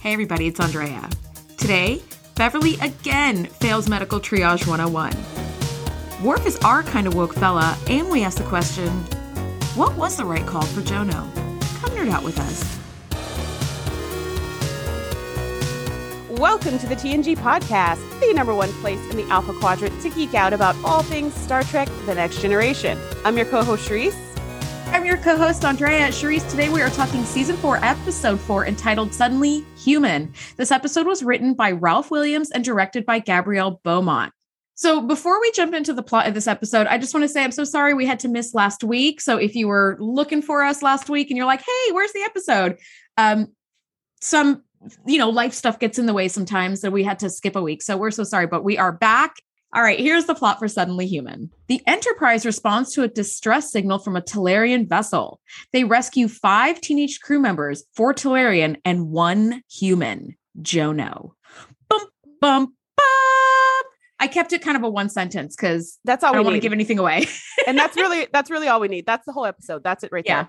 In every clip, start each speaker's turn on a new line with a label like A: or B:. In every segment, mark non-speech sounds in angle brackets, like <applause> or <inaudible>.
A: Hey everybody, it's Andrea. Today, Beverly again fails medical triage 101. Worf is our kind of woke fella, and we ask the question what was the right call for Jono? Come nerd out with us.
B: Welcome to the TNG podcast, the number one place in the Alpha Quadrant to geek out about all things Star Trek The Next Generation. I'm your co host, Sharice.
A: I'm your co host, Andrea. Sharice, today we are talking season four, episode four, entitled Suddenly Human. This episode was written by Ralph Williams and directed by Gabrielle Beaumont. So, before we jump into the plot of this episode, I just want to say I'm so sorry we had to miss last week. So, if you were looking for us last week and you're like, hey, where's the episode? Um, some you know life stuff gets in the way sometimes so we had to skip a week so we're so sorry but we are back all right, here's the plot for Suddenly Human. The Enterprise responds to a distress signal from a Talarian vessel. They rescue five teenage crew members, four Talarian, and one human, Jono. Bum, bum, bum. I kept it kind of a one sentence because
B: That's all
A: I
B: we
A: don't want to give anything away.
B: and that's really <laughs> that's really all we need. That's the whole episode. That's it right
A: Yeah.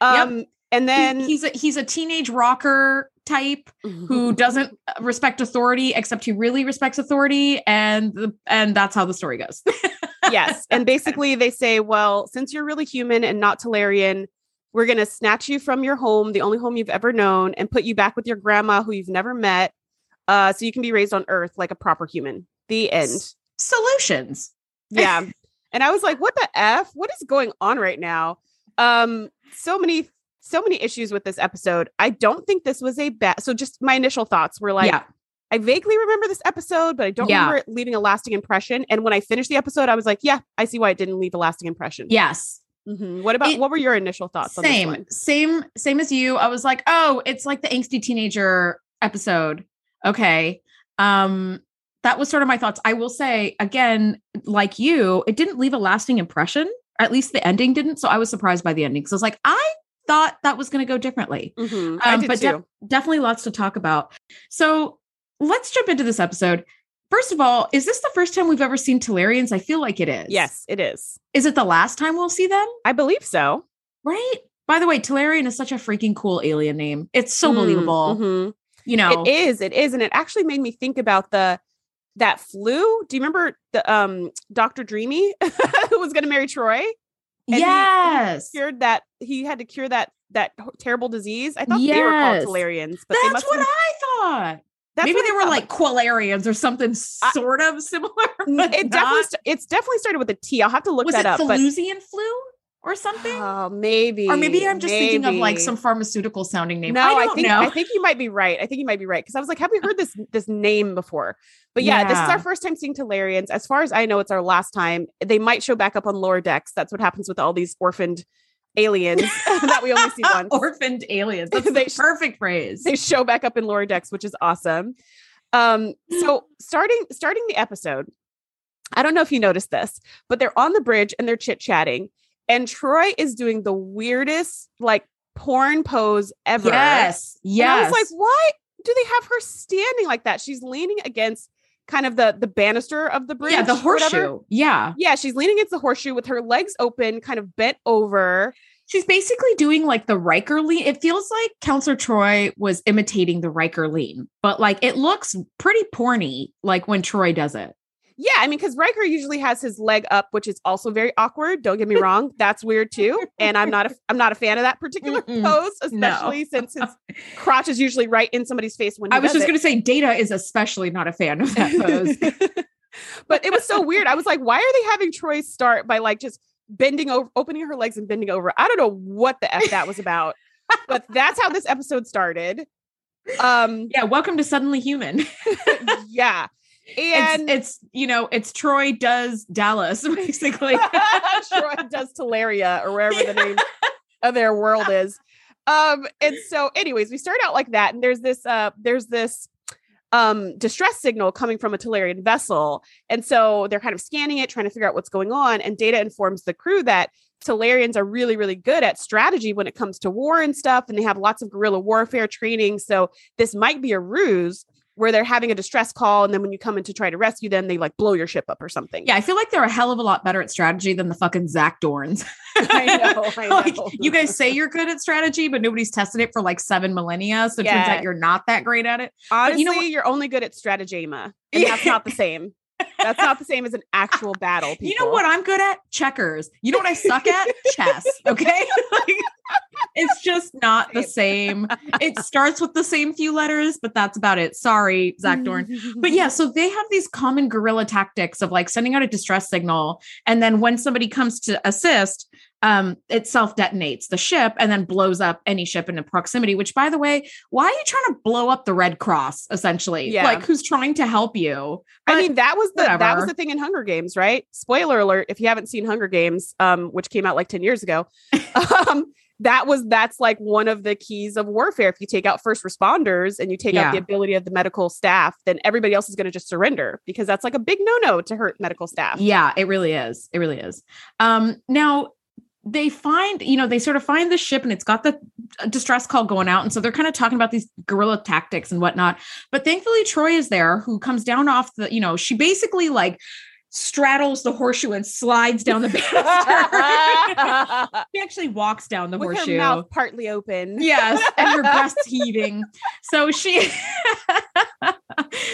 B: there. Um and then
A: He- he's a he's a teenage rocker type who doesn't respect authority except he really respects authority and the, and that's how the story goes. <laughs>
B: yes. And basically they say, well, since you're really human and not Talarian, we're going to snatch you from your home, the only home you've ever known, and put you back with your grandma who you've never met. Uh, so you can be raised on Earth like a proper human. The end.
A: Solutions.
B: Yeah. and I was like, what the F? What is going on right now? Um, so many, so many issues with this episode. I don't think this was a bad. So just my initial thoughts were like,
A: yeah.
B: I vaguely remember this episode, but I don't
A: Yeah.
B: remember it leaving a lasting impression. And when I finished the episode, I was like, yeah, I see why it didn't leave a lasting impression.
A: Yes.
B: Mhm. What about
A: It-
B: what were your initial thoughts on this
A: Same.
B: one?
A: Same same as you. I was like, "Oh, it's like the angsty teenager episode." Okay. Um that was sort of my thoughts. I will say again, like you, it didn't leave a lasting impression. At least the ending didn't. So I was surprised by the ending. because I was like, I thought that was going to go differently.
B: Mhm. I
A: Um,
B: did
A: but
B: too.
A: def- definitely lots to talk about. So let's jump into this episode. First of all, is this the first time we've ever seen Talarians? I feel like it is.
B: yes, it is.
A: Is it the last time we'll see them?
B: I believe so.
A: Right? By the way, Talarian is such a freaking cool alien name. It's so
B: Mm,
A: believable.
B: mhm.
A: You know,
B: It is. It is, and it actually made me think about the that flu. Do you remember the um Doctor Dreamy <laughs> who was going to marry Troi? And he-
A: yes.
B: Cured that he had to cure that that terrible disease. I thought they were called Talarians, but
A: That's what I thought.
B: that's
A: Maybe they were like Quilarians or something
B: I-
A: sort of <laughs> similar.
B: but it definitely
A: not.
B: st- it's definitely started with a T. I'll have to look
A: was
B: that
A: it
B: up.
A: Flu or something?
B: oh, maybe,
A: or maybe I'm just thinking of like some pharmaceutical sounding name.
B: No,
A: I
B: I,
A: don't
B: think
A: know.
B: I think you might be right. I think you might be right because I was like, have we heard this this name before? But yeah, this is our first time seeing Talarians. As far as I know, it's our last time. They might show back up on lower decks. That's what happens with all these orphaned aliens <laughs> that we only see once.
A: Orphaned aliens. <laughs> That's
B: They
A: the perfect phrase.
B: they show back up in lower decks, which is awesome. Um, so starting starting the episode, I don't know if you noticed this, but they're on the bridge and they're chit chatting, and Troi is doing the weirdest like porn pose ever.
A: Yes.
B: And
A: Yes.
B: I was like, why do they have her standing like that? She's leaning against kind of the the banister of the bridge.
A: yeah, the horseshoe. Yeah.
B: Yeah, she's leaning against the horseshoe with her legs open, kind of bent over.
A: She's basically doing like the Riker lean. It feels like Counselor Troi was imitating the Riker lean, but like it looks pretty porny, like when Troi does it.
B: Yeah, I mean, because Riker usually has his leg up, which is also very awkward. Don't get me wrong, that's weird too. And I'm not a I'm not a fan of that particular
A: Mm-mm.
B: pose,
A: No.
B: especially since his <laughs> crotch is usually right in somebody's face when he
A: I was just going to say Data is especially not a fan of that pose. <laughs>
B: but it was so weird. I was like, why are they having Troi start by like just bending over, opening her legs and bending over? I don't know what the F that was about, but that's how this episode started. Um,
A: yeah, welcome to Suddenly Human. <laughs>
B: yeah.
A: It's,
B: And
A: it's you know, it's Troi does Dallas <laughs> basically. <laughs>
B: Troi does Talaria or wherever the name of their world is. Um, and so, anyways, we start out like that, and there's this uh there's this um distress signal coming from a Talarian vessel. And so they're kind of scanning it, trying to figure out what's going on. And data informs the crew that Talarians are really, really good at strategy when it comes to war and stuff, and they have lots of guerrilla warfare training. So this might be a ruse. Where they're having a distress call, and then when you come in to try to rescue them, they like blow your ship up or something.
A: Yeah, I feel like they're a hell of a lot better at strategy than the fucking Zakdorns. <laughs>
B: I know. I <laughs> know.
A: like, you guys say you're good at strategy, but nobody's tested it for like seven millennia. So it turns out you're not that great at it.
B: honestly,
A: you know what-
B: you're only good at Strategema, and that's not the same. That's not the same as an <laughs> actual battle. People.
A: You know what I'm good at? Checkers. You know what I suck at? Chess. Okay. Like, it's just not the same. It <laughs> starts with the same few letters, but that's about it. Sorry, Zakdorn. But yeah, so they have these common guerrilla tactics of like sending out a distress signal. And then when somebody comes to assist, um, it self detonates the ship and then blows up any ship in proximity. Which, by the way, why are you trying to blow up the Red Cross essentially?
B: Yeah.
A: Like, who's trying to help you?
B: I mean, that was the that was the thing in Hunger Games, right? Spoiler alert: if you haven't seen Hunger Games, um, which came out like ten years ago, <laughs> um, that was that's like one of the keys of warfare. If you take out first responders and you take
A: Yeah.
B: out the ability of the medical staff, then everybody else is going to just surrender because that's like a big no no to hurt medical staff.
A: Yeah, it really is. It really is. Um, now they find, you know, they sort of find the ship and it's got the uh, distress call going out. And so they're kind of talking about these guerrilla tactics and whatnot. But thankfully, Troi is there who comes down off the, you know, she basically like straddles the horseshoe and slides down the banister. <laughs> she actually walks down the
B: With
A: horseshoe.
B: her mouth partly open.
A: Yes, and her breasts <laughs> heaving. So she <laughs>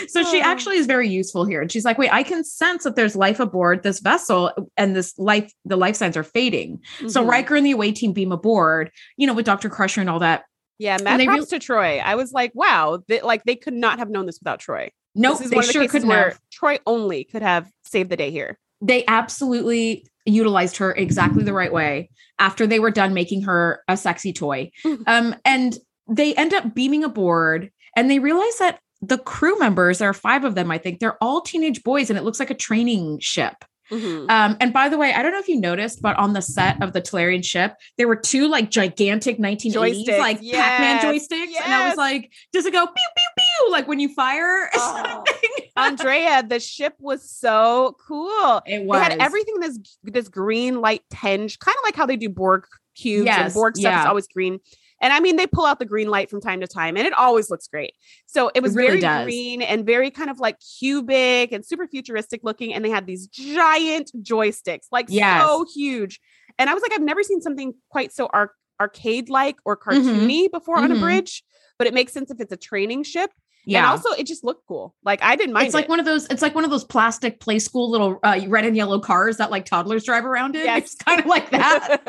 A: So she
B: Oh.
A: actually is very useful here. And she's like, "Wait, I can sense that there's life aboard this vessel and this life the life signs are fading." So
B: Mhm.
A: Riker and the away team beam aboard, you know, with Dr. Crusher and all that.
B: yeah, mad
A: they
B: props
A: real-
B: to Troi. I was like, wow, they, like they could not have known this without Troi.
A: Nope,
B: this is
A: they
B: of the
A: sure couldn't
B: where
A: have.
B: Troi only could have saved the day here.
A: They absolutely utilized her exactly the right way after they were done making her a sexy toy. <laughs> Um, and they end up beaming aboard and they realize that the crew members, there are five of them, I think, they're all teenage boys, and it looks like a training ship.
B: Mhm.
A: Um, and by the way, I don't know if you noticed, but on the set of the Talarian ship, there were two like gigantic 1980s
B: Joysticks.
A: like Pac-Man
B: Yes.
A: joysticks. And I was like, does it go pew pew pew like when you fire <laughs>
B: Oh.
A: something?
B: Andrea, the ship was so cool.
A: it was
B: had everything this this green light tinge, kind of like how they do Borg cubes and Borg stuff is always green. And I mean, they pull out the green light from time to time, and it always looks great. So it was
A: really
B: very
A: does.
B: green and very kind of like cubic and super futuristic looking. And they had these giant joysticks, like
A: Yes.
B: so huge. And I was like, I've never seen something quite so arc- arcade like or
A: Mhm.
B: cartoony before on a
A: Mhm.
B: bridge. But it makes sense if it's a training ship.
A: Yeah.
B: And also, it just looked cool. Like I didn't mind.
A: it's like
B: it.
A: one of those it's like one of those plastic play school little uh, red and yellow cars that like toddlers drive around in
B: Yes.
A: it's kind of like that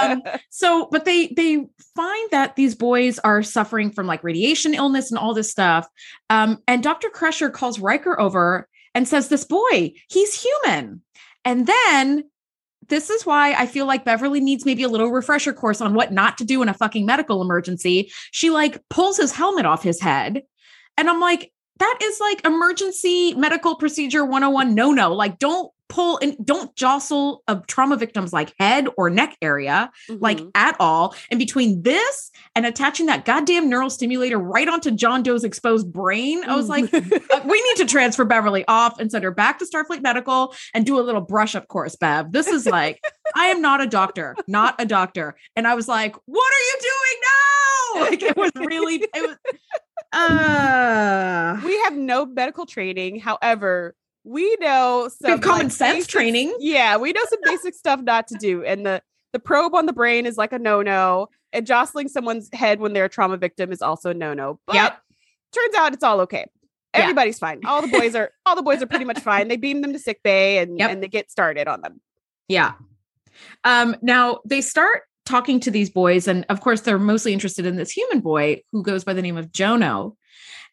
A: Um, <laughs> so but they they find that these boys are suffering from like radiation illness and all this stuff um and dr crusher calls riker over and says this boy he's human and then this is why I feel like Beverly needs maybe a little refresher course on what not to do in a fucking medical emergency. She like pulls his helmet off his head. And I'm like, that is like emergency medical procedure 101 no no. Like, don't pull and don't jostle a trauma victim's like head or neck area like
B: Mhm.
A: at all. And between this and attaching that goddamn neural stimulator right onto John Doe's exposed brain, I was like, uh, we need to transfer Beverly off and send her back to Starfleet Medical and do a little brush up course, Bev. This is like, I am not a doctor, not a doctor. And I was like, what are you doing now? Like, it was really, it was, uh,
B: we have no medical training. However, we know some
A: we common
B: like,
A: sense
B: basic-
A: training.
B: Yeah, we know some basic stuff not to do. And the the probe on the brain is like a no-no. And jostling someone's head when they're a trauma victim is also a no-no. But
A: Yep.
B: turns out it's all okay.
A: Yeah.
B: Everybody's fine. All the boys are all the boys are pretty much fine. They beam them to sick bay and,
A: Yep.
B: and they get started on them.
A: Yeah. Um, now they start talking to these boys, and of course, they're mostly interested in this human boy who goes by the name of Jono.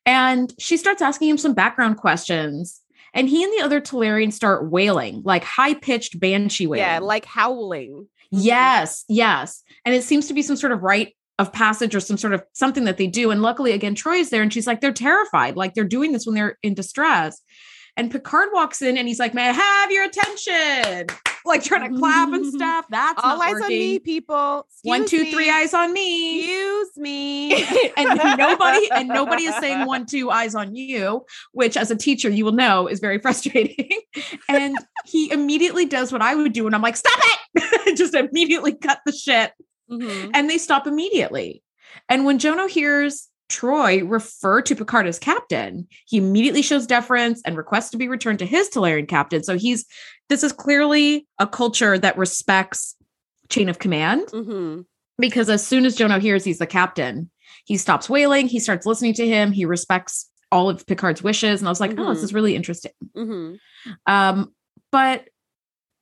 A: And she starts asking him some background questions. And he and the other Talarians start wailing, like high pitched banshee wailing.
B: Yeah, like howling.
A: Yes, yes. And it seems to be some sort of rite of passage or some sort of something that they do. And luckily, again, Troi is there and she's like, they're terrified. Like they're doing this when they're in distress. And Picard walks in and he's like, May I have your attention? Like trying to clap and <laughs> stuff. That's
B: All eyes
A: working.
B: on me, people.
A: One,
B: Excuse
A: two, three eyes on me.
B: Excuse me. <laughs>
A: and nobody and nobody is saying <laughs> one two eyes on you which as a teacher you will know is very frustrating and he immediately does what i would do and i'm like stop it just immediately cut the shit
B: Mhm.
A: and they stop immediately and when jono hears Troi refer to Picard as captain, he immediately shows deference and requests to be returned to his Talarian captain. So he's this is clearly a culture that respects chain of command
B: Mm-hmm.
A: because as soon as Jono hears he's the captain, he stops wailing, he starts listening to him, he respects all of Picard's wishes. And I was like, oh, this
B: Mhm.
A: is really interesting.
B: Mm-hmm.
A: Um, but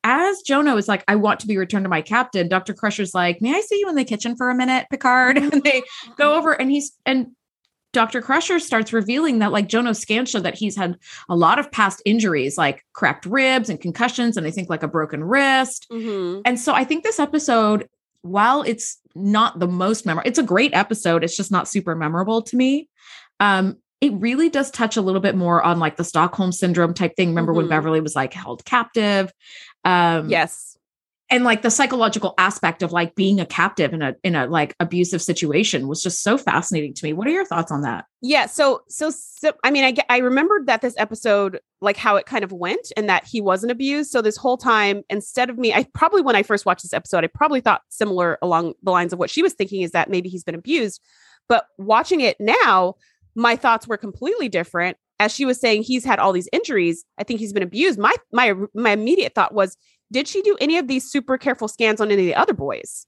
A: as Jono is like, I want to be returned to my captain, Dr. Crusher's like, May I see you in the kitchen for a minute, Picard? <laughs> And they go over and he's and Dr. Crusher starts revealing that like Jono's scans show that he's had a lot of past injuries, like cracked ribs and concussions, and I think like a broken wrist.
B: Mm-hmm.
A: And so I think this episode, while it's not the most memorable, it's a great episode. It's just not super memorable to me. Um, it really does touch a little bit more on like the Stockholm syndrome type thing. Remember when
B: Mhm.
A: Beverly was like held captive? Um,
B: Yes.
A: And like the psychological aspect of like being a captive in a in a like abusive situation was just so fascinating to me. What are your thoughts on that?
B: Yeah. So, so, so, I mean, I, I remembered that this episode, like how it kind of went and that he wasn't abused. So this whole time, instead of me, I probably, when I first watched this episode, I probably thought similar along the lines of what she was thinking is that maybe he's been abused. But watching it now, my thoughts were completely different. As she was saying, he's had all these injuries. I think he's been abused. My, my, my immediate thought was, did she do any of these super careful scans on any of the other boys?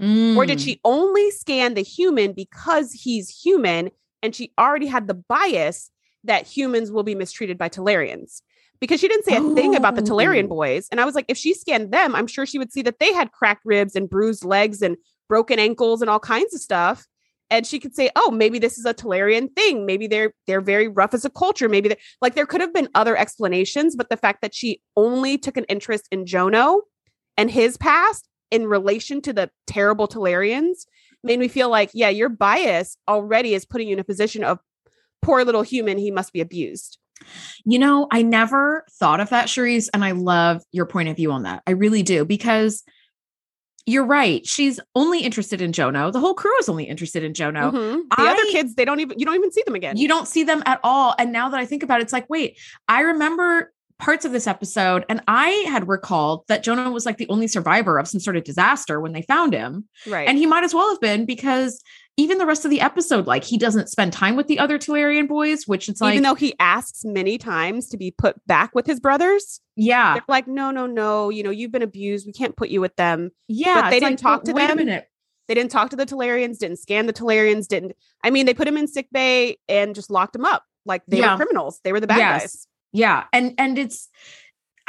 B: Or did
A: Mm.
B: she only scan the human because he's human and she already had the bias that humans will be mistreated by Talarians? Because she didn't say a thing about the Talarian
A: Oh.
B: boys. And I was like, if she scanned them, I'm sure she would see that they had cracked ribs and bruised legs and broken ankles and all kinds of stuff. And she could say, "Oh, maybe this is a Talarian thing. Maybe they're they're very rough as a culture. Maybe like there could have been other explanations, but the fact that she only took an interest in Jono and his past in relation to the terrible Talarians made me feel like, yeah, your bias already is putting you in a position of poor little human. He must be abused.
A: You know, I never thought of that, Cherise, and I love your point of view on that. I really do because you're right. She's only interested in Jono. The whole crew is only interested in Jono.
B: Mhm. The other kids, they don't even you don't even see them again.
A: You don't see them at all. And now that I think about it, it's like, wait, I remember parts of this episode, and I had recalled that Jonah was like the only survivor of some sort of disaster when they found him.
B: right.
A: And he might as well have been because even the rest of the episode, like he doesn't spend time with the other Talarian boys, which it's like,
B: even though he asks many times to be put back with his brothers,
A: yeah,
B: they're like, no, no, no, you know, you've been abused. We can't put you with them.
A: yeah.
B: they didn't talk
A: well,
B: to
A: wait
B: them.
A: A minute.
B: They didn't talk to the Talarians, didn't scan the Talarians, didn't. I mean, they put him in sick bay and just locked him up. Like they
A: Yeah.
B: were criminals. They were the bad
A: Yes.
B: guys.
A: Yeah. And and it's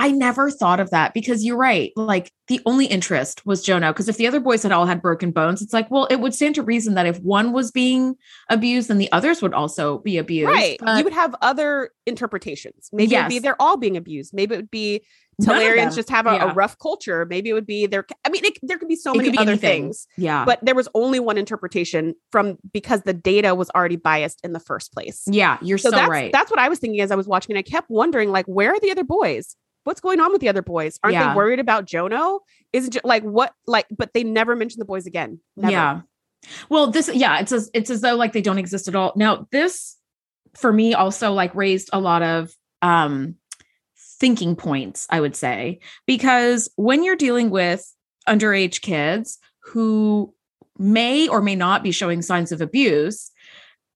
A: I never thought of that because you're right. Like the only interest was Jono. Because if the other boys had all had broken bones, it's like, well, it would stand to reason that if one was being abused, then the others would also be abused.
B: Right.
A: But
B: you would have other interpretations. Maybe it would be they're all being abused. Maybe it would be Talarians just have a,
A: yeah.
B: a rough culture. Maybe it would be there. I mean, it, there could be so
A: It
B: many
A: be
B: other
A: anything.
B: things.
A: Yeah.
B: But there was only one interpretation from because the data was already biased in the first place.
A: yeah, you're so,
B: So, that's
A: right.
B: that's what I was thinking as I was watching, and I kept wondering, like, where are the other boys? What's going on with the other boys? Aren't
A: Yeah.
B: they worried about Jono? Is it ju- like what? Like, but they never mention the boys again. Never.
A: Yeah. Well, this yeah, it's as it's as though like they don't exist at all. Now, this for me also like raised a lot of um thinking points, I would say, because when you're dealing with underage kids who may or may not be showing signs of abuse,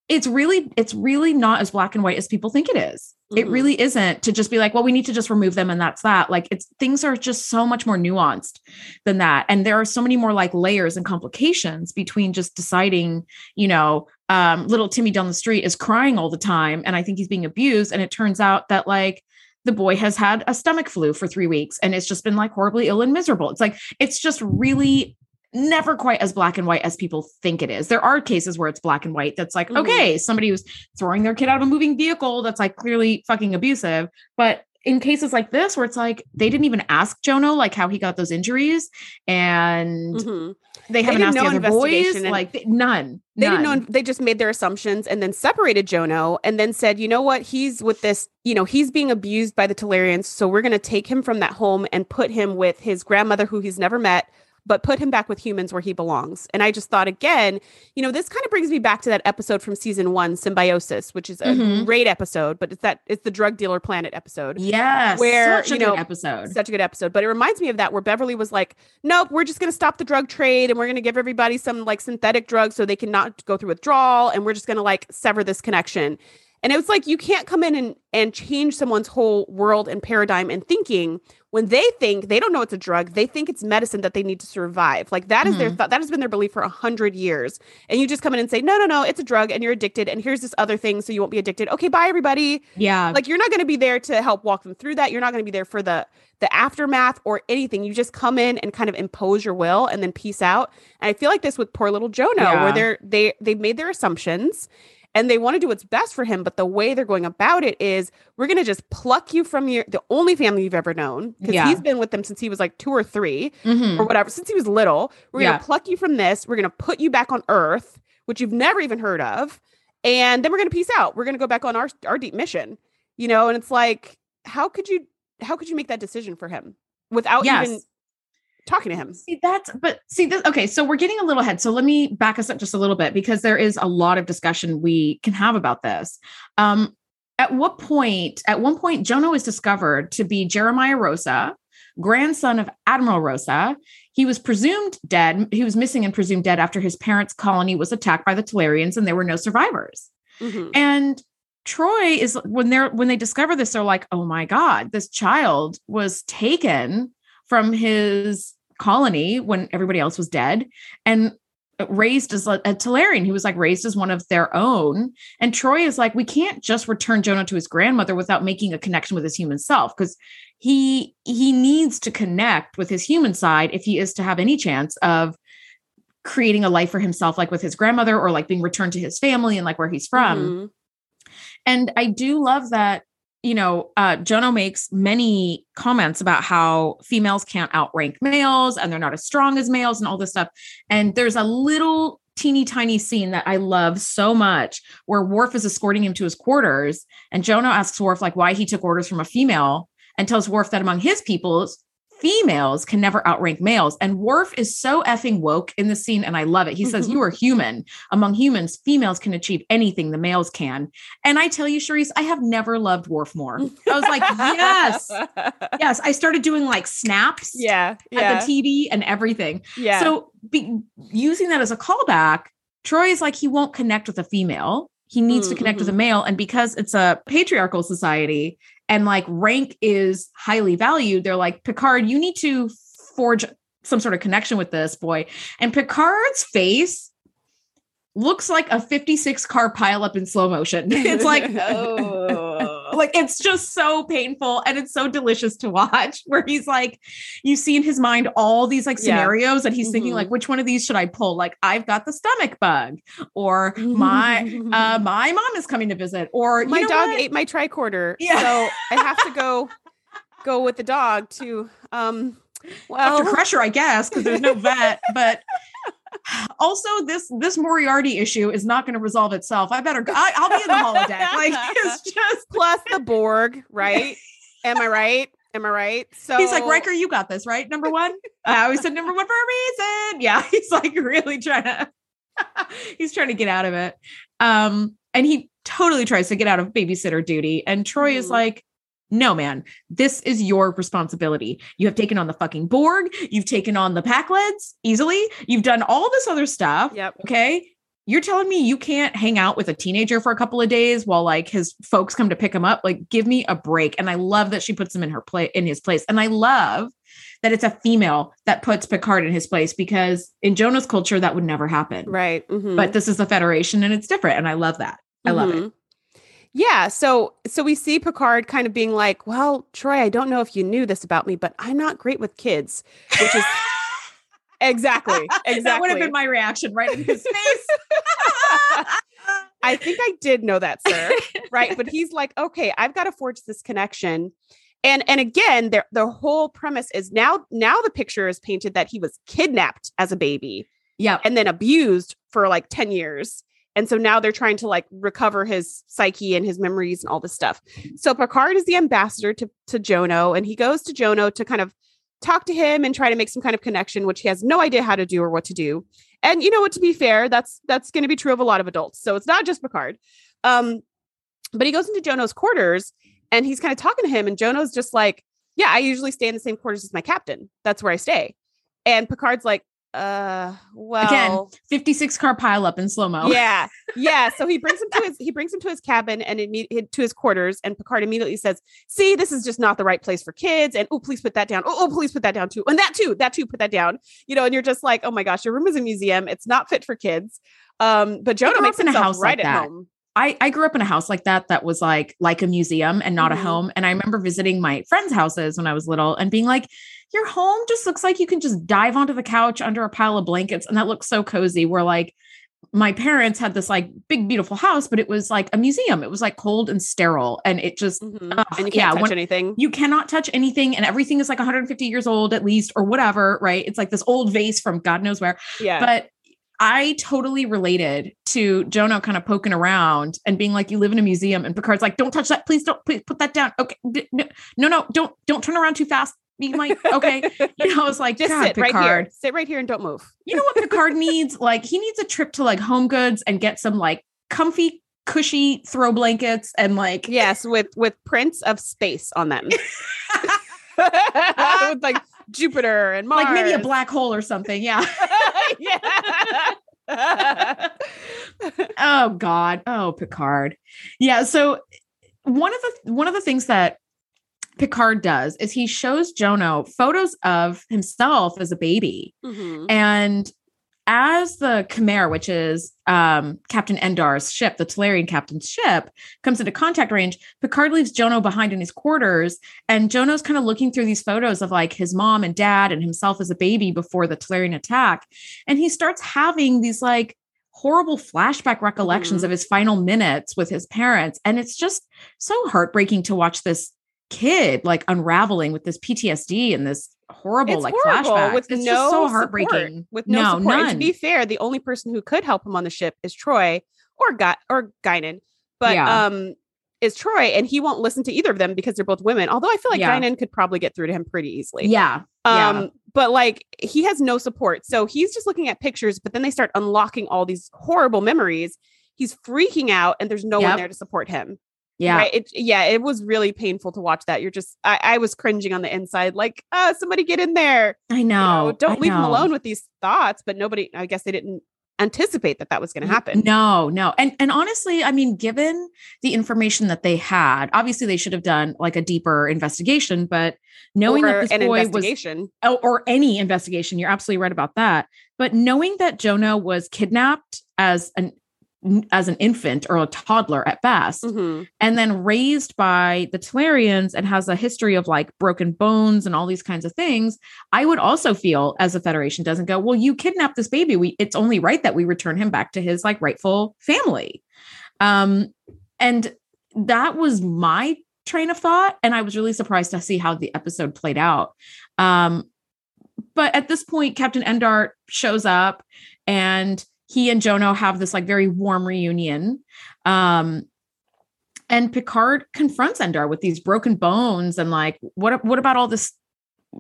A: it's really it's really not as black and white as people think it is. It
B: Mhm.
A: really isn't to just be like, well, we need to just remove them and that's that. Like it's things are just so much more nuanced than that. And there are so many more like layers and complications between just deciding, you know, um, little Timmy down the street is crying all the time and I think he's being abused. And it turns out that like the boy has had a stomach flu for three weeks and it's just been like horribly ill and miserable. It's like, it's just really never quite as black and white as people think it is. There are cases where it's black and white that's like,
B: Mhm.
A: okay, somebody who's throwing their kid out of a moving vehicle that's like clearly fucking abusive. But in cases like this, where it's like they didn't even ask Jono like how he got those injuries, and
B: Mhm.
A: they haven't
B: didn't
A: asked the other boys,
B: investigation
A: like th- none.
B: They didn't know. They just made their assumptions and then separated Jono and then said, you know what? He's with this. You know, he's being abused by the Talarians, so we're going to take him from that home and put him with his grandmother, who he's never met, but put him back with humans where he belongs. And I just thought again, you know, this kind of brings me back to that episode from season one, Symbiosis, which is a
A: Mhm.
B: great episode, but it's that it's the drug dealer planet episode.
A: Yes.
B: Where,
A: such a
B: you
A: good
B: know,
A: episode.
B: Such a good episode. But it reminds me of that where Beverly was like, Nope, we're just gonna stop the drug trade and we're gonna give everybody some like synthetic drugs so they cannot go through withdrawal and we're just gonna like sever this connection. And it was like you can't come in and, and change someone's whole world and paradigm and thinking when they think they don't know it's a drug, they think it's medicine that they need to survive. Like that is their mm-hmm. thought. That has been their belief for a hundred years. And you just come in and say, no, no, no, it's a drug and you're addicted. And here's this other thing. So you won't be addicted. Okay, bye everybody.
A: yeah.
B: Like you're not going to be there to help walk them through that. You're not going to be there for the the aftermath or anything. You just come in and kind of impose your will and then peace out. And I feel like this with poor little Jono,
A: Yeah.
B: where they're they they've made their assumptions and they want to do what's best for him, but the way they're going about it is we're going to just pluck you from your the only family you've ever known because
A: Yeah.
B: he's been with them since he was like 2 or 3
A: Mhm.
B: or whatever, since he was little. We're going to pluck you from this. We're going to put you back on earth, which you've never even heard of. And then we're going to peace out. We're going to go back on our our deep mission. You know, and it's like how could you how could you make that decision for him without
A: Yes.
B: even talking to him?
A: See that's but see this okay, so we're getting a little ahead. So let me back us up just a little bit because there is a lot of discussion we can have about this. Um at what point, at one point, Jono is discovered to be Jeremiah Rossa, grandson of Admiral Rossa. He was presumed dead. He was missing and presumed dead after his parents' colony was attacked by the Talarians and there were no survivors.
B: Mhm.
A: And Troi is when they're when they discover this, they're like, oh my God, this child was taken from his colony when everybody else was dead and raised as a, a Talarian. He was like raised as one of their own. And Troi is like, we can't just return Jono to his grandmother without making a connection with his human self because he he needs to connect with his human side if he is to have any chance of creating a life for himself like with his grandmother or like being returned to his family and like where he's from
B: Mhm.
A: and I do love that, you know, uh, Jono makes many comments about how females can't outrank males and they're not as strong as males and all this stuff. And there's a little teeny tiny scene that I love so much where Worf is escorting him to his quarters and Jono asks Worf like why he took orders from a female and tells Worf that among his peoples, females can never outrank males. And Worf is so effing woke in the scene, and I love it. He says, mm-hmm. You are human. Among humans, females can achieve anything the males can. And I tell you, Charisse, I have never loved Worf more. I was like, Yes, <laughs> yes. I started doing like snaps
B: yeah. Yeah.
A: at the TV and everything.
B: yeah.
A: So be, using that as a callback, Troi is like, he won't connect with a female. He needs to
B: Mm,
A: connect with a
B: mhm.
A: male. And because it's a patriarchal society and like rank is highly valued, they're like, Picard, you need to forge some sort of connection with this boy. And Picard's face looks like a 56 car pileup in slow motion. <laughs> It's like, <laughs> oh, like it's just so painful and it's so delicious to watch. <laughs> Where he's like, you see in his mind all these like
B: Yeah.
A: scenarios, and he's thinking
B: Mhm.
A: like, which one of these should I pull? Like, I've got the stomach bug, or my <laughs> uh, my mom is coming to visit, or you
B: my dog
A: what?
B: ate my tricorder.
A: Yeah.
B: So I have to go <laughs> go with the dog to um well
A: Dr. Crusher, I guess, because there's no vet. But also, this this Moriarty issue is not going to resolve itself. I better go. I, I'll be in the holodeck. Like <laughs> it's just.
B: plus the Borg, <laughs> right? Am I right? Am I right? So
A: He's like, Riker, you got this, right? Number one. I always said number one for a reason. Yeah, <laughs> he's like really trying to. he's trying to get out of it, um, and he totally tries to get out of babysitter duty. And Troi is
B: Mhm.
A: like, "No, man, this is your responsibility. You have taken on the fucking Borg. You've taken on the Pakleds easily. You've done all this other stuff.
B: Yep.
A: Okay." You're telling me you can't hang out with a teenager for a couple of days while like his folks come to pick him up? Like, give me a break. And I love that she puts him in her play in his place. And I love that it's a female that puts Picard in his place because in Jono's culture that would never happen.
B: Right. mhm.
A: But this is the Federation and it's different. And I love that. I love it.
B: Yeah, so so we see Picard kind of being like, "Well, Troi, I don't know if you knew this about me, but I'm not great with kids," which is exactly <laughs> exactly.
A: That would have been my reaction right in his <laughs> face.
B: I think I did know that, sir. right, but he's like, "Okay, I've got to forge this connection." And and again, their the whole premise is now now the picture is painted that he was kidnapped as a baby
A: yeah.
B: and then abused for like 10 years. And so now they're trying to like recover his psyche and his memories and all this stuff. So Picard is the ambassador to, to Jono, and he goes to Jono to kind of talk to him and try to make some kind of connection, which he has no idea how to do or what to do. And you know what? To be fair, that's that's going to be true of a lot of adults. So it's not just Picard. Um, but he goes into Jono's quarters and he's kind of talking to him, and Jono's just like, "Yeah, I usually stay in the same quarters as my captain. That's where I stay." And Picard's like, uh well
A: Again, 56 car pileup in slow mo. <laughs>
B: yeah yeah so he brings him to his he brings him to his cabin and imme- to his quarters and picard immediately says see this is just not the right place for kids and oh please put that down. Oh, oh please put that down too. And that too that too put that down. You know and you're just like oh my gosh your room is a museum. It's not fit for kids. Um but
A: Jono
B: makes
A: up
B: himself
A: house
B: right
A: like
B: at
A: that.
B: home
A: I, I grew up in a house like that that was like like a museum and not
B: Mhm.
A: a home. And I remember visiting my friends' houses when I was little and being like, your home just looks like you can just dive onto the couch under a pile of blankets. And that looks so cozy. Where like my parents had this like big, beautiful house, but it was like a museum. It was like cold and sterile. And it just
B: Mhm.
A: Ugh,
B: and you can't
A: yeah,
B: touch
A: when-
B: anything
A: you cannot touch anything and everything is like 150 years old at least or whatever, right? It's like this old vase from God knows where.
B: yeah
A: But I totally related to Jono kind of poking around and being like, "You live in a museum," and Picard's like, "Don't touch that, please don't, please put that down." Okay, no, no, no, don't, don't turn around too fast. You might, okay. <laughs> You know, I was like,
B: just sit
A: Picard.
B: right here sit right here and don't move
A: You know what Picard <laughs> needs? Like, he needs a trip to like Home Goods and get some like comfy, cushy throw blankets and like,
B: yes with with prints of space on them <laughs> with like jupiter and mars
A: like maybe a black hole or something. Yeah. <laughs>
B: yeah <laughs>
A: oh god oh picard yeah so one of the one of the things that picard does is he shows jono photos of himself as a baby
B: Mhm.
A: and as the Q'Maire, which is um, Captain Endar's ship, the Talarian captain's ship, comes into contact range, Picard leaves Jono behind in his quarters. And Jono's kind of looking through these photos of like his mom and dad and himself as a baby before the Talarian attack. And he starts having these like horrible flashback recollections
B: Mhm.
A: of his final minutes with his parents. And it's just so heartbreaking to watch this kid like unraveling with this PTSD and this horrible
B: It's
A: like
B: horrible
A: flashback.
B: with
A: it's
B: no
A: just so
B: support,
A: heartbreaking.
B: with no,
A: No,
B: support. And to be fair, the only person who could help him on the ship is Troi or Gu- or Guinan, but
A: Yeah.
B: um is Troi, and he won't listen to either of them because they're both women. Although I feel like
A: Yeah.
B: Guinan could probably get through to him pretty easily.
A: Yeah.
B: Um,
A: yeah.
B: but like he has no support. So he's just looking at pictures, but then they start unlocking all these horrible memories. He's freaking out, and there's no one there to support him.
A: Yeah.
B: Right. It, yeah, it was really painful to watch that. You're just, I, I was cringing on the inside, like, ah, somebody get in there.
A: I
B: You
A: know.
B: know, don't
A: I
B: leave him
A: know.
B: alone with these thoughts. But nobody, I guess they didn't anticipate that that was going to happen.
A: No, no. And and honestly, I mean, given the information that they had, obviously they should have done like a deeper investigation, but knowing
B: or
A: that this boy was oh, or any investigation, you're absolutely right about that. But knowing that Jono was kidnapped as an as an infant or a toddler at best,
B: Mhm.
A: and then raised by the Talarians and has a history of like broken bones and all these kinds of things, I would also feel as the Federation doesn't go, well, you kidnapped this baby. We it's only right that we return him back to his like rightful family. Um, and that was my train of thought. And I was really surprised to see how the episode played out. Um, but at this point, Captain Endar shows up and he and Jono have this like very warm reunion. Um, and Picard confronts Endar with these broken bones and like, what what about all this?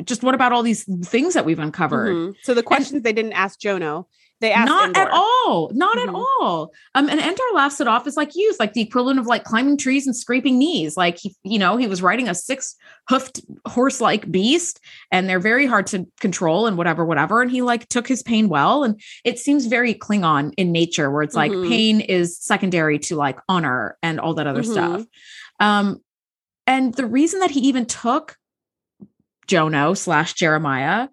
A: Just what about all these things that we've uncovered?
B: Mhm. So the questions they didn't ask Jono, they asked
A: Not at all. Not
B: Mhm.
A: at all. Um, and Endar laughs it off as like used, like the equivalent of like climbing trees and scraping knees. Like he, you know, he was riding a six hoofed horse like beast, and they're very hard to control and whatever, whatever. And he like took his pain well. And it seems very Klingon in nature, where it's like
B: Mhm.
A: pain is secondary to like honor and all that other
B: Mhm.
A: stuff. Um, and the reason that he even took Jono slash Jeremiah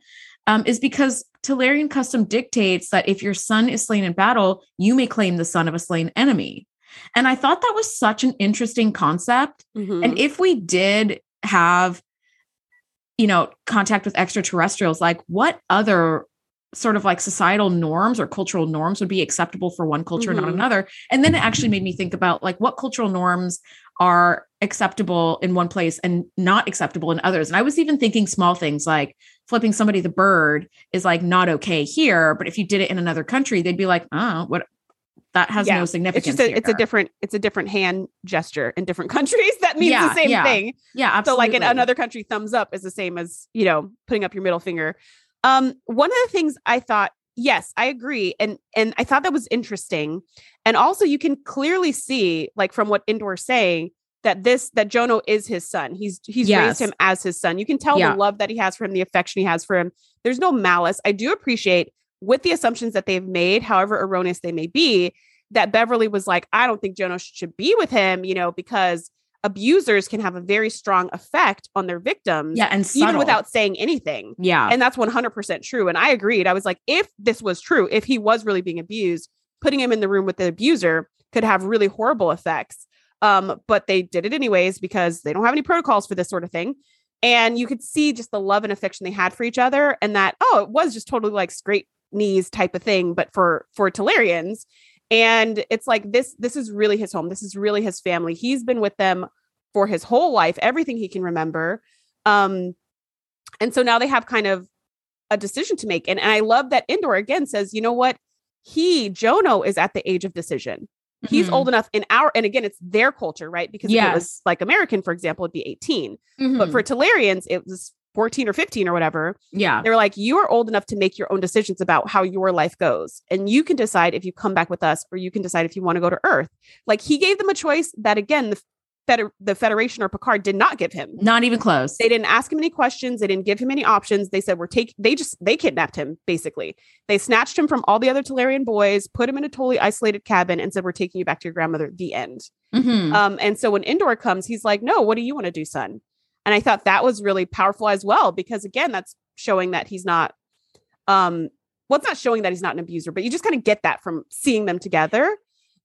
A: um, is because Talarian custom dictates that if your son is slain in battle, you may claim the son of a slain enemy. And I thought that was such an interesting concept.
B: Mhm.
A: And if we did have, you know, contact with extraterrestrials, like what other sort of like societal norms or cultural norms would be acceptable for one culture and
B: Mhm.
A: not another? And then it actually made me think about like what cultural norms are acceptable in one place and not acceptable in others. And I was even thinking small things like flipping somebody the bird is like not okay here, but if you did it in another country, they'd be like, oh, what That has
B: Yeah.
A: no
B: It's
A: significance.
B: just a, it's a different it's a different hand gesture in different <laughs> countries that means
A: Yeah,
B: the same
A: yeah.
B: thing.
A: Yeah,
B: So like in another country, thumbs up is the same as, you know, putting up your middle finger. Um, one of the things I thought, yes, I agree. And and I thought that was interesting. And also you can clearly see, like from what Endar's saying, that this that Jono is his son. He's he's
A: Yes.
B: raised him as his son. You can tell
A: Yeah.
B: the love that he has for him, the affection he has for him. There's no malice. I do appreciate with the assumptions that they've made, however erroneous they may be, that Beverly was like, I don't think Jono should be with him, you know, because abusers can have a very strong effect on their victims,
A: yeah, and
B: even without saying anything.
A: yeah,
B: And that's 100% true. And I agreed. I was like, if this was true, if he was really being abused, putting him in the room with the abuser could have really horrible effects. Um, but they did it anyways because they don't have any protocols for this sort of thing. And you could see just the love and affection they had for each other, and that oh, it was just totally like straight knees type of thing, but for for Talarians. And it's like this this is really his home. This is really his family. He's been with them for his whole life, everything he can remember. Um, and so now they have kind of a decision to make. And, and I love that Endar again says, you know what? He, Jono, is at the age of decision. He's
A: Mhm.
B: old enough in our, and again, it's their culture, right? Because if it was like American, for example, it'd be 18. But
A: Mhm.
B: for Talarians, it was 14 or 15 or whatever.
A: yeah,
B: They were like, you are old enough to make your own decisions about how your life goes. And you can decide if you come back with us or you can decide if you want to go to Earth. Like he gave them a choice that, again, the, Feder- the Federation or Picard did not give him.
A: not even close.
B: They didn't ask him any questions. They didn't give him any options. They said, we're taking, they just, they kidnapped him, basically. They snatched him from all the other Talarian boys, put him in a totally isolated cabin, and said, we're taking you back to your grandmother. The end.
A: Mhm.
B: Um, and so when Endar comes, he's like, no, what do you want to do, son? And I thought that was really powerful as well, because again, that's showing that he's not, um, well, it's not showing that he's not an abuser, but you just kind of get that from seeing them together.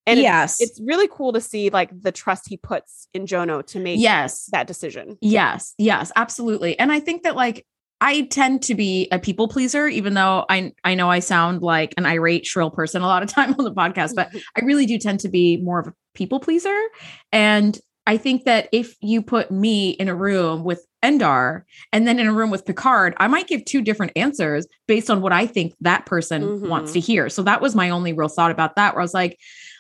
B: And it's-
A: yes,
B: it's, really cool to see like the trust he puts in Jono to make
A: yes,
B: that decision.
A: Yes, yes, absolutely. And I think that like I tend to be a people pleaser, even though I I know I sound like an irate, shrill person a lot of <laughs> time on the podcast, but <laughs> I really do tend to be more of a people pleaser. And I think that if you put me in a room with Endar and then in a room with Picard, I might give two different answers based on what I think that person
B: Mhm.
A: wants to hear. So that was my only real thought about that, where I was like,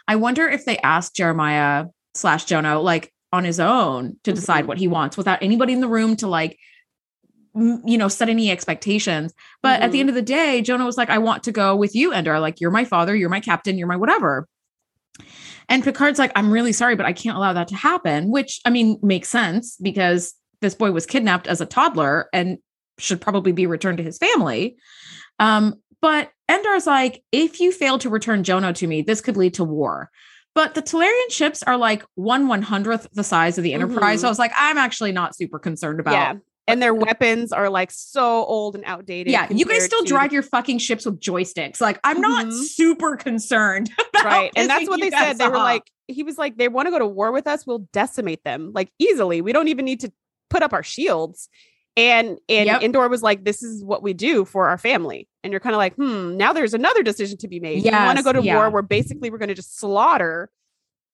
A: I wonder if they asked Jeremiah slash Jono like on his own to decide
B: Mhm.
A: what he wants without anybody in the room to like you know set any expectations but at the
B: Mhm.
A: end of the day jono was like i want to go with you endar like you're my father you're my captain you're my whatever and picard's like i'm really sorry but i can't allow that to happen which i mean makes sense because this boy was kidnapped as a toddler and should probably be returned to his family um but endar's like if you fail to return jono to me this could lead to war but the Talarian ships are like one one hundredth the size of the Enterprise.
B: Mhm.
A: So I was like, I'm actually not super concerned about
B: yeah. And their weapons are like so old and outdated.
A: yeah, you guys still
B: to-
A: drive your fucking ships with joysticks. Like, I'm not
B: Mhm.
A: super concerned. <laughs>
B: Right. And that's what they said. They were
A: off.
B: like, he was like, they want to go to war with us. We'll decimate them like easily. We don't even need to put up our shields. And and
A: Yep.
B: Endar was like, this is what we do for our family. And you're kind of like, hmm, now there's another decision to be made. you want to go to
A: yeah.
B: war where basically we're going to just slaughter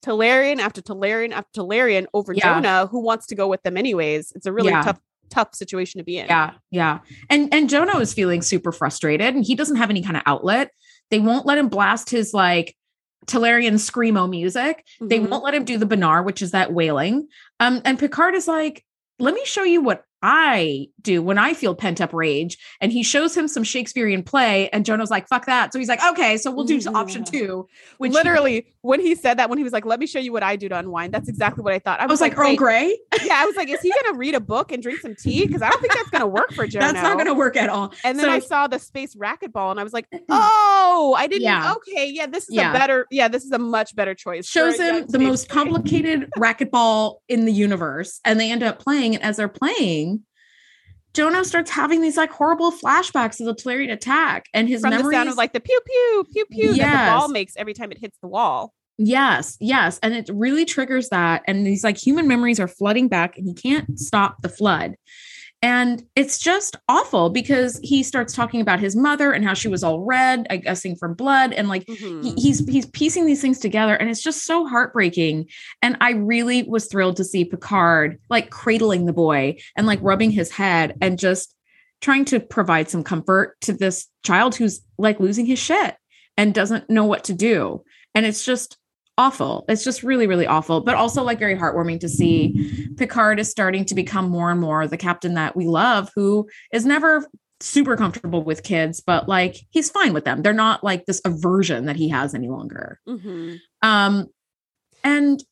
B: Talarian after Talarian after Talarian over
A: Yeah.
B: Jono, who wants to go with them anyways. It's a really
A: Yeah.
B: tough, tough situation to be in.
A: yeah, yeah. And and Jono is feeling super frustrated and he doesn't have any kind of outlet. They won't let him blast his like Talarian screamo music. They
B: Mhm.
A: won't let him do the Banar, which is that wailing. Um, and Picard is like, let me show you what I do when I feel pent up rage. And he shows him some Shakespearean play, and Jono's like, fuck that. So he's like, okay, so we'll do option two. Which
B: Literally, when he said that, when he was like, "Let me show you what I do to unwind," that's exactly what I thought. I
A: I was like, Earl
B: wait,
A: Grey? <laughs>
B: yeah, I was like, is he gonna read a book and drink some tea? Because I don't think that's gonna work for <laughs> Joe.
A: That's not going to work at all.
B: And then
A: So-
B: I saw the space racquetball, and I was like, <clears throat> oh, I didn't.
A: Yeah.
B: Okay, yeah, this is
A: Yeah.
B: a better. Yeah, this is a much better choice.
A: shows him the most complicated racquetball in the universe and they end up playing and as they're playing Jono starts having these like horrible flashbacks of the Talarian attack and his
B: from
A: memories
B: the sound of like the pew pew pew pew that the ball makes every time it hits the wall.
A: yes yes and it really triggers that and these like human memories are flooding back and he can't stop the flood and it's just awful because he starts talking about his mother and how she was all red i guessing from blood. And like
B: Mhm.
A: he- he's he's piecing these things together and it's just so heartbreaking. And i really was thrilled to see picard like cradling the boy and like rubbing his head and just trying to provide some comfort to this child who's like losing his shit and doesn't know what to do. And it's just awful. It's just really, really awful, but also like very heartwarming to see Picard is starting to become more and more the captain that we love, who is never super comfortable with kids, but like he's fine with them. They're not like this aversion that he has any longer.
B: Mhm.
A: Um, and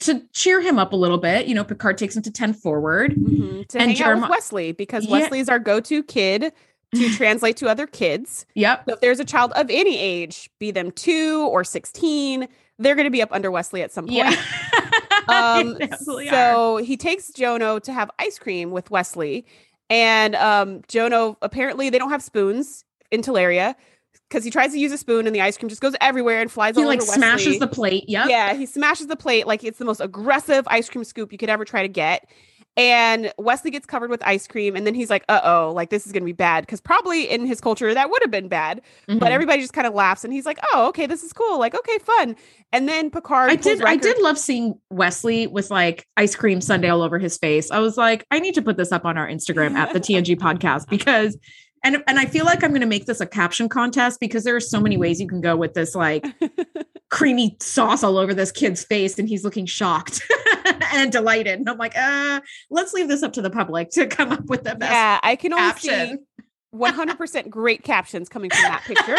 A: to cheer him up a little bit, you know, Picard takes him to 10 forward.
B: Mhm. To
A: And
B: hang out with Wesley because
A: Yeah.
B: Wesley is our go-to kid to translate to other kids.
A: Yep.
B: So if there's a child of any age, be them two or 16, they're going to be up under Wesley at some point. <laughs>
A: Yeah.
B: Um,
A: absolutely are.
B: so he takes Jono to have ice cream with Wesley. And um, Jono, apparently, they don't have spoons in Teleria because he tries to use a spoon and the ice cream just goes everywhere and flies
A: he
B: all
A: like
B: over
A: smashes
B: Wesley.
A: the plate. Yeah,
B: Yeah, he smashes the plate like it's the most aggressive ice cream scoop you could ever try to get. And Wesley gets covered with ice cream, and then he's like, "Uh oh, like this is gonna be bad." Because probably in his culture that would have been bad, but
A: Mhm.
B: everybody just kind of laughs, and he's like, "Oh, okay, this is cool. Like, okay, fun." And then Picard,
A: I did. I did love seeing Wesley with like ice cream sundae all over his face. I was like, I need to put this up on our Instagram at the TNG <laughs> podcast because, and and I feel like I'm going to make this a caption contest because there are so many ways you can go with this like <laughs> creamy sauce all over this kid's face, and he's looking shocked <laughs> and delighted. And I'm like, uh, let's leave this up to the public to come up with the best
B: Yeah, I can only see 100% great captions coming from that picture.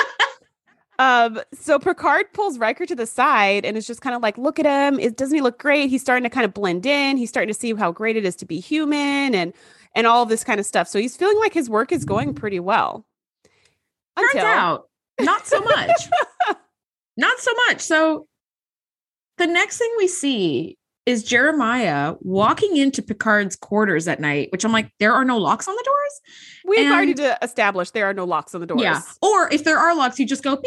B: Um, so Picard pulls Riker to the side and is just kind of like, look at him. It doesn't he look great? He's starting to kind of blend in. He's starting to see how great it is to be human and and all this kind of stuff. So he's feeling like his work is going pretty well.
A: Turns out, not so much. <laughs> not so much. So the next thing we see is Jeremiah walking into Picard's quarters at night, which I'm like, there are no locks on the doors.
B: we've already
A: and-
B: de- established there are no locks on the doors.
A: Yeah. Or if there are locks, you just go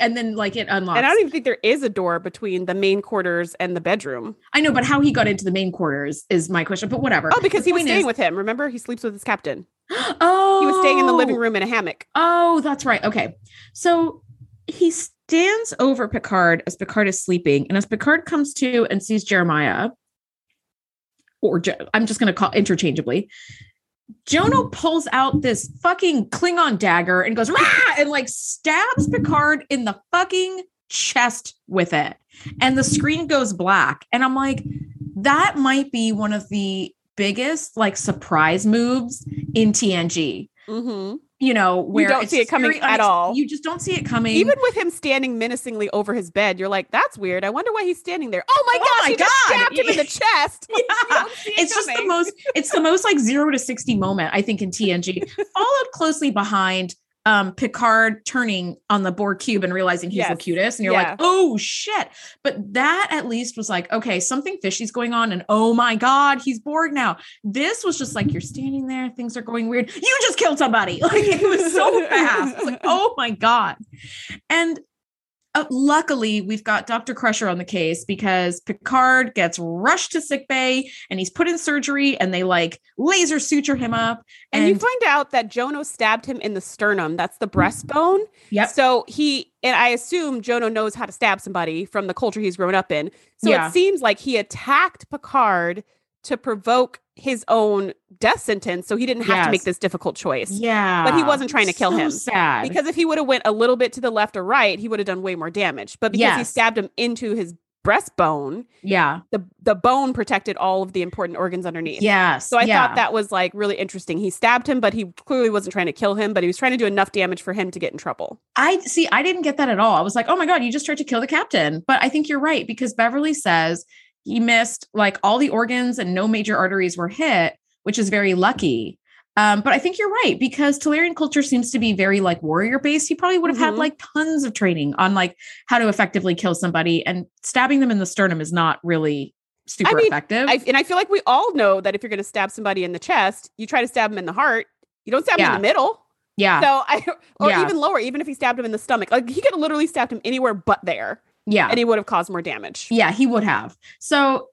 A: and then like it unlocks.
B: And I don't even think there is a door between the main quarters and the bedroom.
A: I know, but how he got into the main quarters is my question. But whatever.
B: Oh, because
A: The
B: he was staying
A: is-
B: with him. Remember, he sleeps with his captain.
A: Oh, <gasps>
B: He was staying in the living oh. room in a hammock.
A: Oh, that's right. Okay. So he stands over Picard as Picard is sleeping. And as Picard comes to and sees Jeremiah, or Je- I'm just going to call interchangeably, Jono pulls out this fucking Klingon dagger and goes, Rah! and like stabs Picard in the fucking chest with it. And the screen goes black. And I'm like, that might be one of the biggest like surprise moves in TNG
B: Mm-hmm.
A: You know, where
B: you
A: don't
B: see it coming at all.
A: You just don't see it coming.
B: Even with him standing menacingly over his bed, you're like, that's weird. I wonder why he's standing there. Oh my
A: Oh
B: gosh,
A: my
B: he just
A: God.
B: stabbed him in the <laughs> chest.
A: Yeah. <laughs>
B: it
A: It's just the most it's the most like 0 to 60 moment I think in TNG. <laughs> Followed closely behind um Picard turning on the Borg cube and realizing he's the
B: Yes.
A: cutest and you're
B: Yeah.
A: like, "Oh shit." But that at least was like, okay, something fishy's going on and oh my god, he's Borg now. This was just like you're standing there, things are going weird. You just killed somebody. <laughs> Like it was so fast. It's like, <laughs> "Oh my god." And uh, luckily, we've got Dr. Crusher on the case because Picard gets rushed to sick bay and he's put in surgery and they like laser suture him up.
B: And,
A: And,
B: you find out that Jono stabbed him in the sternum. That's the breastbone.
A: Yep.
B: So he, and I assume Jono knows how to stab somebody from the culture he's grown up in. So
A: Yeah.
B: it seems like he attacked Picard to provoke his own death sentence. So he didn't have to make this difficult choice.
A: yeah.
B: But he wasn't trying to kill
A: So
B: him.
A: Sad.
B: Because if he would have went a little bit to the left or right, he would have done way more damage. But because he stabbed him into his breastbone,
A: yeah.
B: the the bone protected all of the important organs underneath.
A: Yes.
B: So I
A: yeah.
B: thought that was like really interesting. He stabbed him, but he clearly wasn't trying to kill him, but he was trying to do enough damage for him to get in trouble.
A: I see. I didn't get that at all. I was like, oh my God, you just tried to kill the captain. But I think you're right because Beverly says he missed like all the organs and no major arteries were hit, which is very lucky. Um, but I think you're right because Talarian culture seems to be very like warrior based. He probably would have had
B: Mhm.
A: like tons of training on like how to effectively kill somebody, and stabbing them in the sternum is not really super
B: mean,
A: effective.
B: I, and I feel like we all know that if you're going to stab somebody in the chest, you try to stab them in the heart. You don't stab
A: Yeah.
B: in the middle.
A: yeah,
B: So I, <laughs> or
A: Yeah.
B: even lower, even if he stabbed him in the stomach, like he could have literally stabbed him anywhere but there,
A: yeah.
B: and he would have caused more damage.
A: Yeah, he would have. So,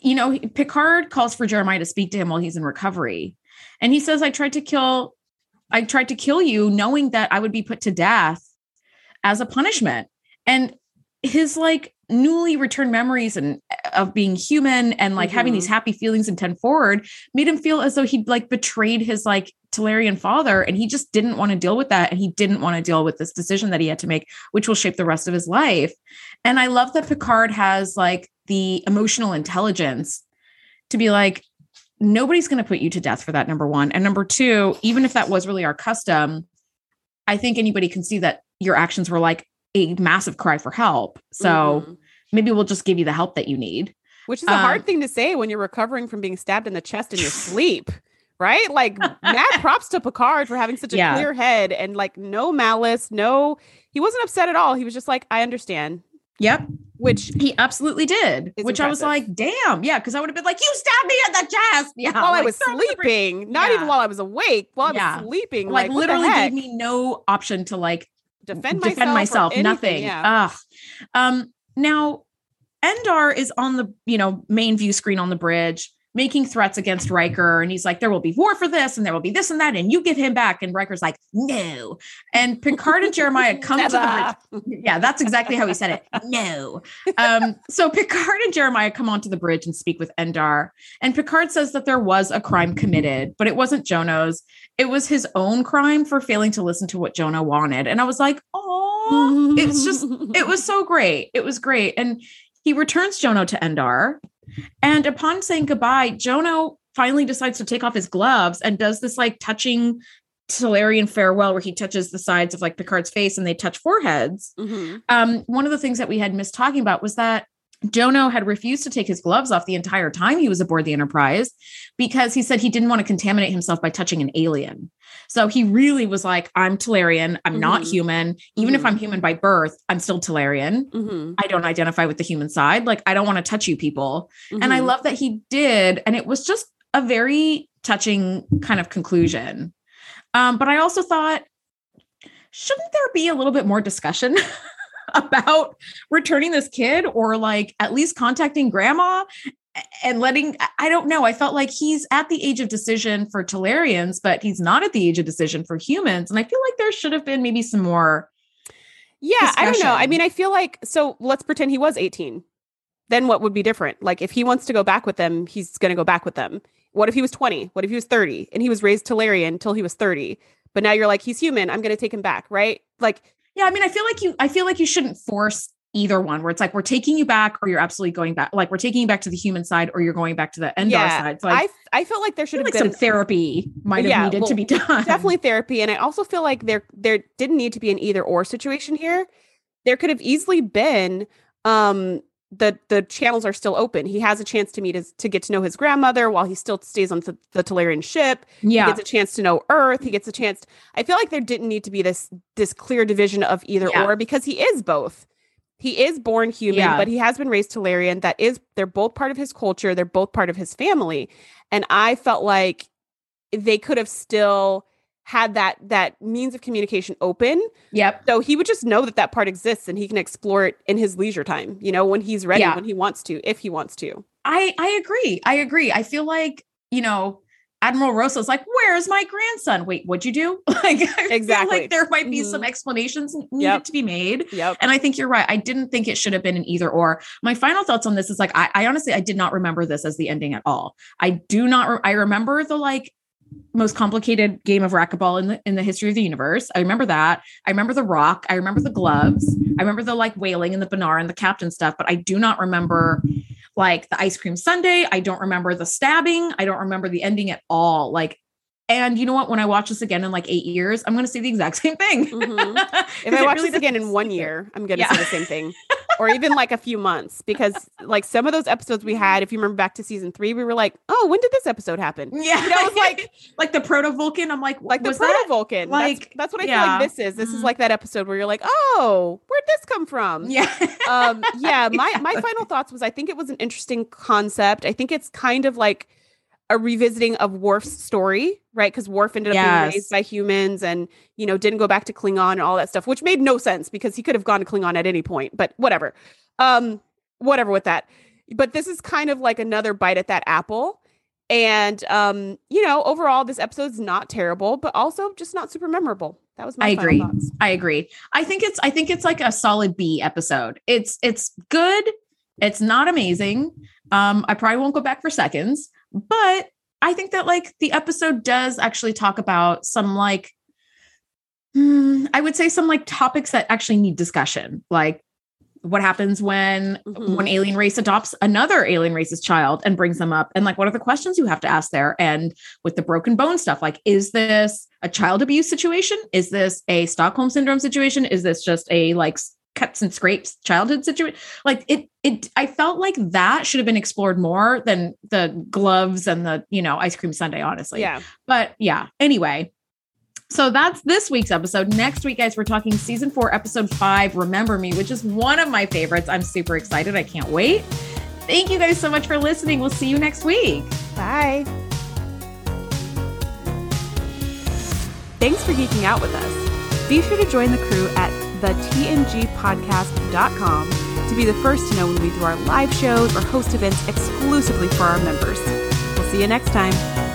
A: you know, Picard calls for Jeremiah to speak to him while he's in recovery. And he says, I tried to kill, I tried to kill you knowing that I would be put to death as a punishment. And his like newly returned memories and uh, of being human and like having
B: Mhm.
A: these happy feelings in 10 forward made him feel as though he'd like betrayed his like Talarian father, and he just didn't want to deal with that. And he didn't want to deal with this decision that he had to make, which will shape the rest of his life. And I love that Picard has like the emotional intelligence to be like, nobody's going to put you to death for that, number one. And number two, even if that was really our custom, I think anybody can see that your actions were like a massive cry for help. So mm-hmm. maybe we'll just give you the help that you need.
B: Which is a um, hard thing to say when you're recovering from being stabbed in the chest in your <sighs> sleep. Right? Like mad <laughs> props to Picard for having such a yeah. clear head and like no malice, no he wasn't upset at all. He was just like, I understand.
A: Yep.
B: Which
A: he absolutely did. Which impressive. I was like, damn. Yeah. Cause I would have been like, you stabbed me in the chest. Yeah.
B: While
A: like,
B: I was sleeping. Not yeah. even while I was awake. While I yeah. was sleeping.
A: Like, like literally gave me no option to like defend myself. Defend myself. Nothing. Yeah. Ugh. Um, now Endar is on the, you know, main view screen on the bridge making threats against Riker. And he's like, there will be war for this and there will be this and that. And you give him back. And Riker's like, no. And Picard and Jeremiah <laughs> come to the bridge. Yeah, that's exactly how he said it. No. Um, so Picard and Jeremiah come onto the bridge and speak with Endar. And Picard says that there was a crime committed, but it wasn't Jono's. It was his own crime for failing to listen to what Jono wanted. And I was like, oh, it's just, it was so great. It was great. And he returns Jono to Endar and upon saying goodbye, Jono finally decides to take off his gloves and does this like touching Talarian farewell where he touches the sides of like Picard's face and they touch foreheads. Mm-hmm. Um, one of the things that we had missed talking about was that Jono had refused to take his gloves off the entire time he was aboard the Enterprise because he said he didn't want to contaminate himself by touching an alien. So he really was like, I'm Talarian. I'm mm-hmm. not human. Even mm-hmm. if I'm human by birth, I'm still Talarian. Mm-hmm. I don't identify with the human side. Like, I don't want to touch you people. And I mm-hmm. love that he did. And it was just a very touching kind of conclusion. Um, but I also thought, shouldn't there be a little bit more discussion <laughs> <laughs> about returning this kid or like at least contacting grandma and letting I don't know. I felt like he's at the age of decision for Talarians, but he's not at the age of decision for humans. And I feel like there should have been maybe some more.
B: Yeah, discussion. I don't know. I mean, I feel like so let's pretend he was 18. Then what would be different? Like if he wants to go back with them, he's going to go back with them. What if he was 20? What if he was 30 and he was raised Talarian until he was 30? But now you're like he's human. I'm going to take him back, right? Like
A: yeah, I mean, I feel like you I feel like you shouldn't force either one where it's like we're taking you back or you're absolutely going back like we're taking you back to the human side or you're going back to the Endar yeah, side. So I,
B: I, I felt like there should have
A: like
B: been
A: some therapy might have yeah, needed well, to be done.
B: Definitely therapy. And I also feel like there there didn't need to be an either or situation here. There could have easily been um the the channels are still open. He has a chance to meet his to get to know his grandmother while he still stays on the, the Talarian ship. Yeah, he gets a chance to know Earth. He gets a chance. To, I feel like there didn't need to be this this clear division of either yeah. or because he is both. He is born human, yeah. but he has been raised Talarian. That is, they're both part of his culture. They're both part of his family, and I felt like they could have still had that that means of communication open.
A: Yep.
B: So he would just know that that part exists and he can explore it in his leisure time, you know, when he's ready, yeah. when he wants to, if he wants to.
A: I I agree. I agree. I feel like, you know, Admiral Rossa's like, "Where's my grandson? Wait, what'd you do?" <laughs> like, I exactly. like there might be mm-hmm. some explanations needed yep. to be made.
B: Yep.
A: And I think you're right. I didn't think it should have been an either or. My final thoughts on this is like, I, I honestly, I did not remember this as the ending at all. I do not. Re- I remember the like most complicated game of racquetball in the in the history of the universe. I remember that. I remember the rock. I remember the gloves. I remember the like whaling and the Ba'nar and the captain stuff, but I do not remember like the ice cream sundae. I don't remember the stabbing. I don't remember the ending at all. Like and you know what? When I watch this again in like eight years, I'm going to say the exact <laughs> same thing.
B: Mm-hmm. <laughs> if I watch really this again in one year, I'm going to yeah. say the same thing. <laughs> or even like a few months because like some of those episodes we had if you remember back to season three we were like oh when did this episode happen?
A: Yeah.
B: You know, it was like <laughs>
A: like the proto vulcan? I'm like
B: like the proto vulcan. Like that's, that's what i yeah. feel like this is. This mm-hmm. is like that episode where you're like oh where'd this come from?
A: Yeah. <laughs>
B: Um yeah <laughs> my my final thoughts was i think it was an interesting concept. I think it's kind of like a revisiting of Worf's story, right? Because Worf ended up yes. being raised by humans and, you know, didn't go back to Klingon and all that stuff, which made no sense because he could have gone to Klingon at any point, but whatever. Um, whatever with that. But this is kind of like another bite at that apple. And um, you know, overall, this episode's not terrible, but also just not super memorable. That was my
A: I agree.
B: Thoughts.
A: I agree. I think it's I think it's like a solid B episode. It's it's good. It's not amazing. Um, I probably won't go back for seconds, but I think that like the episode does actually talk about some like hmm, I would say some like topics that actually need discussion, like what happens when
B: Mhm.
A: one alien race adopts another alien race's child and brings them up? And like what are the questions you have to ask there? And with the broken bone stuff like is this a child abuse situation? Is this a stockholm syndrome situation? Is this just a like cuts and scrapes childhood situation like it it i felt like that should have been explored more than the gloves and the you know ice cream sundae honestly
B: yeah.
A: but yeah, anyway. So that's this week's episode. Next week, guys, we're talking season four, episode five, Remember Me, which is one of my favorites. I'm super excited. I can't wait. Thank you guys so much for listening. We'll see you next week.
B: Bye. Thanks for geeking out with us. Be sure to join the crew at thetngpodcast.com to be the first to know when we do our live shows or host events exclusively for our members. We'll see you next time.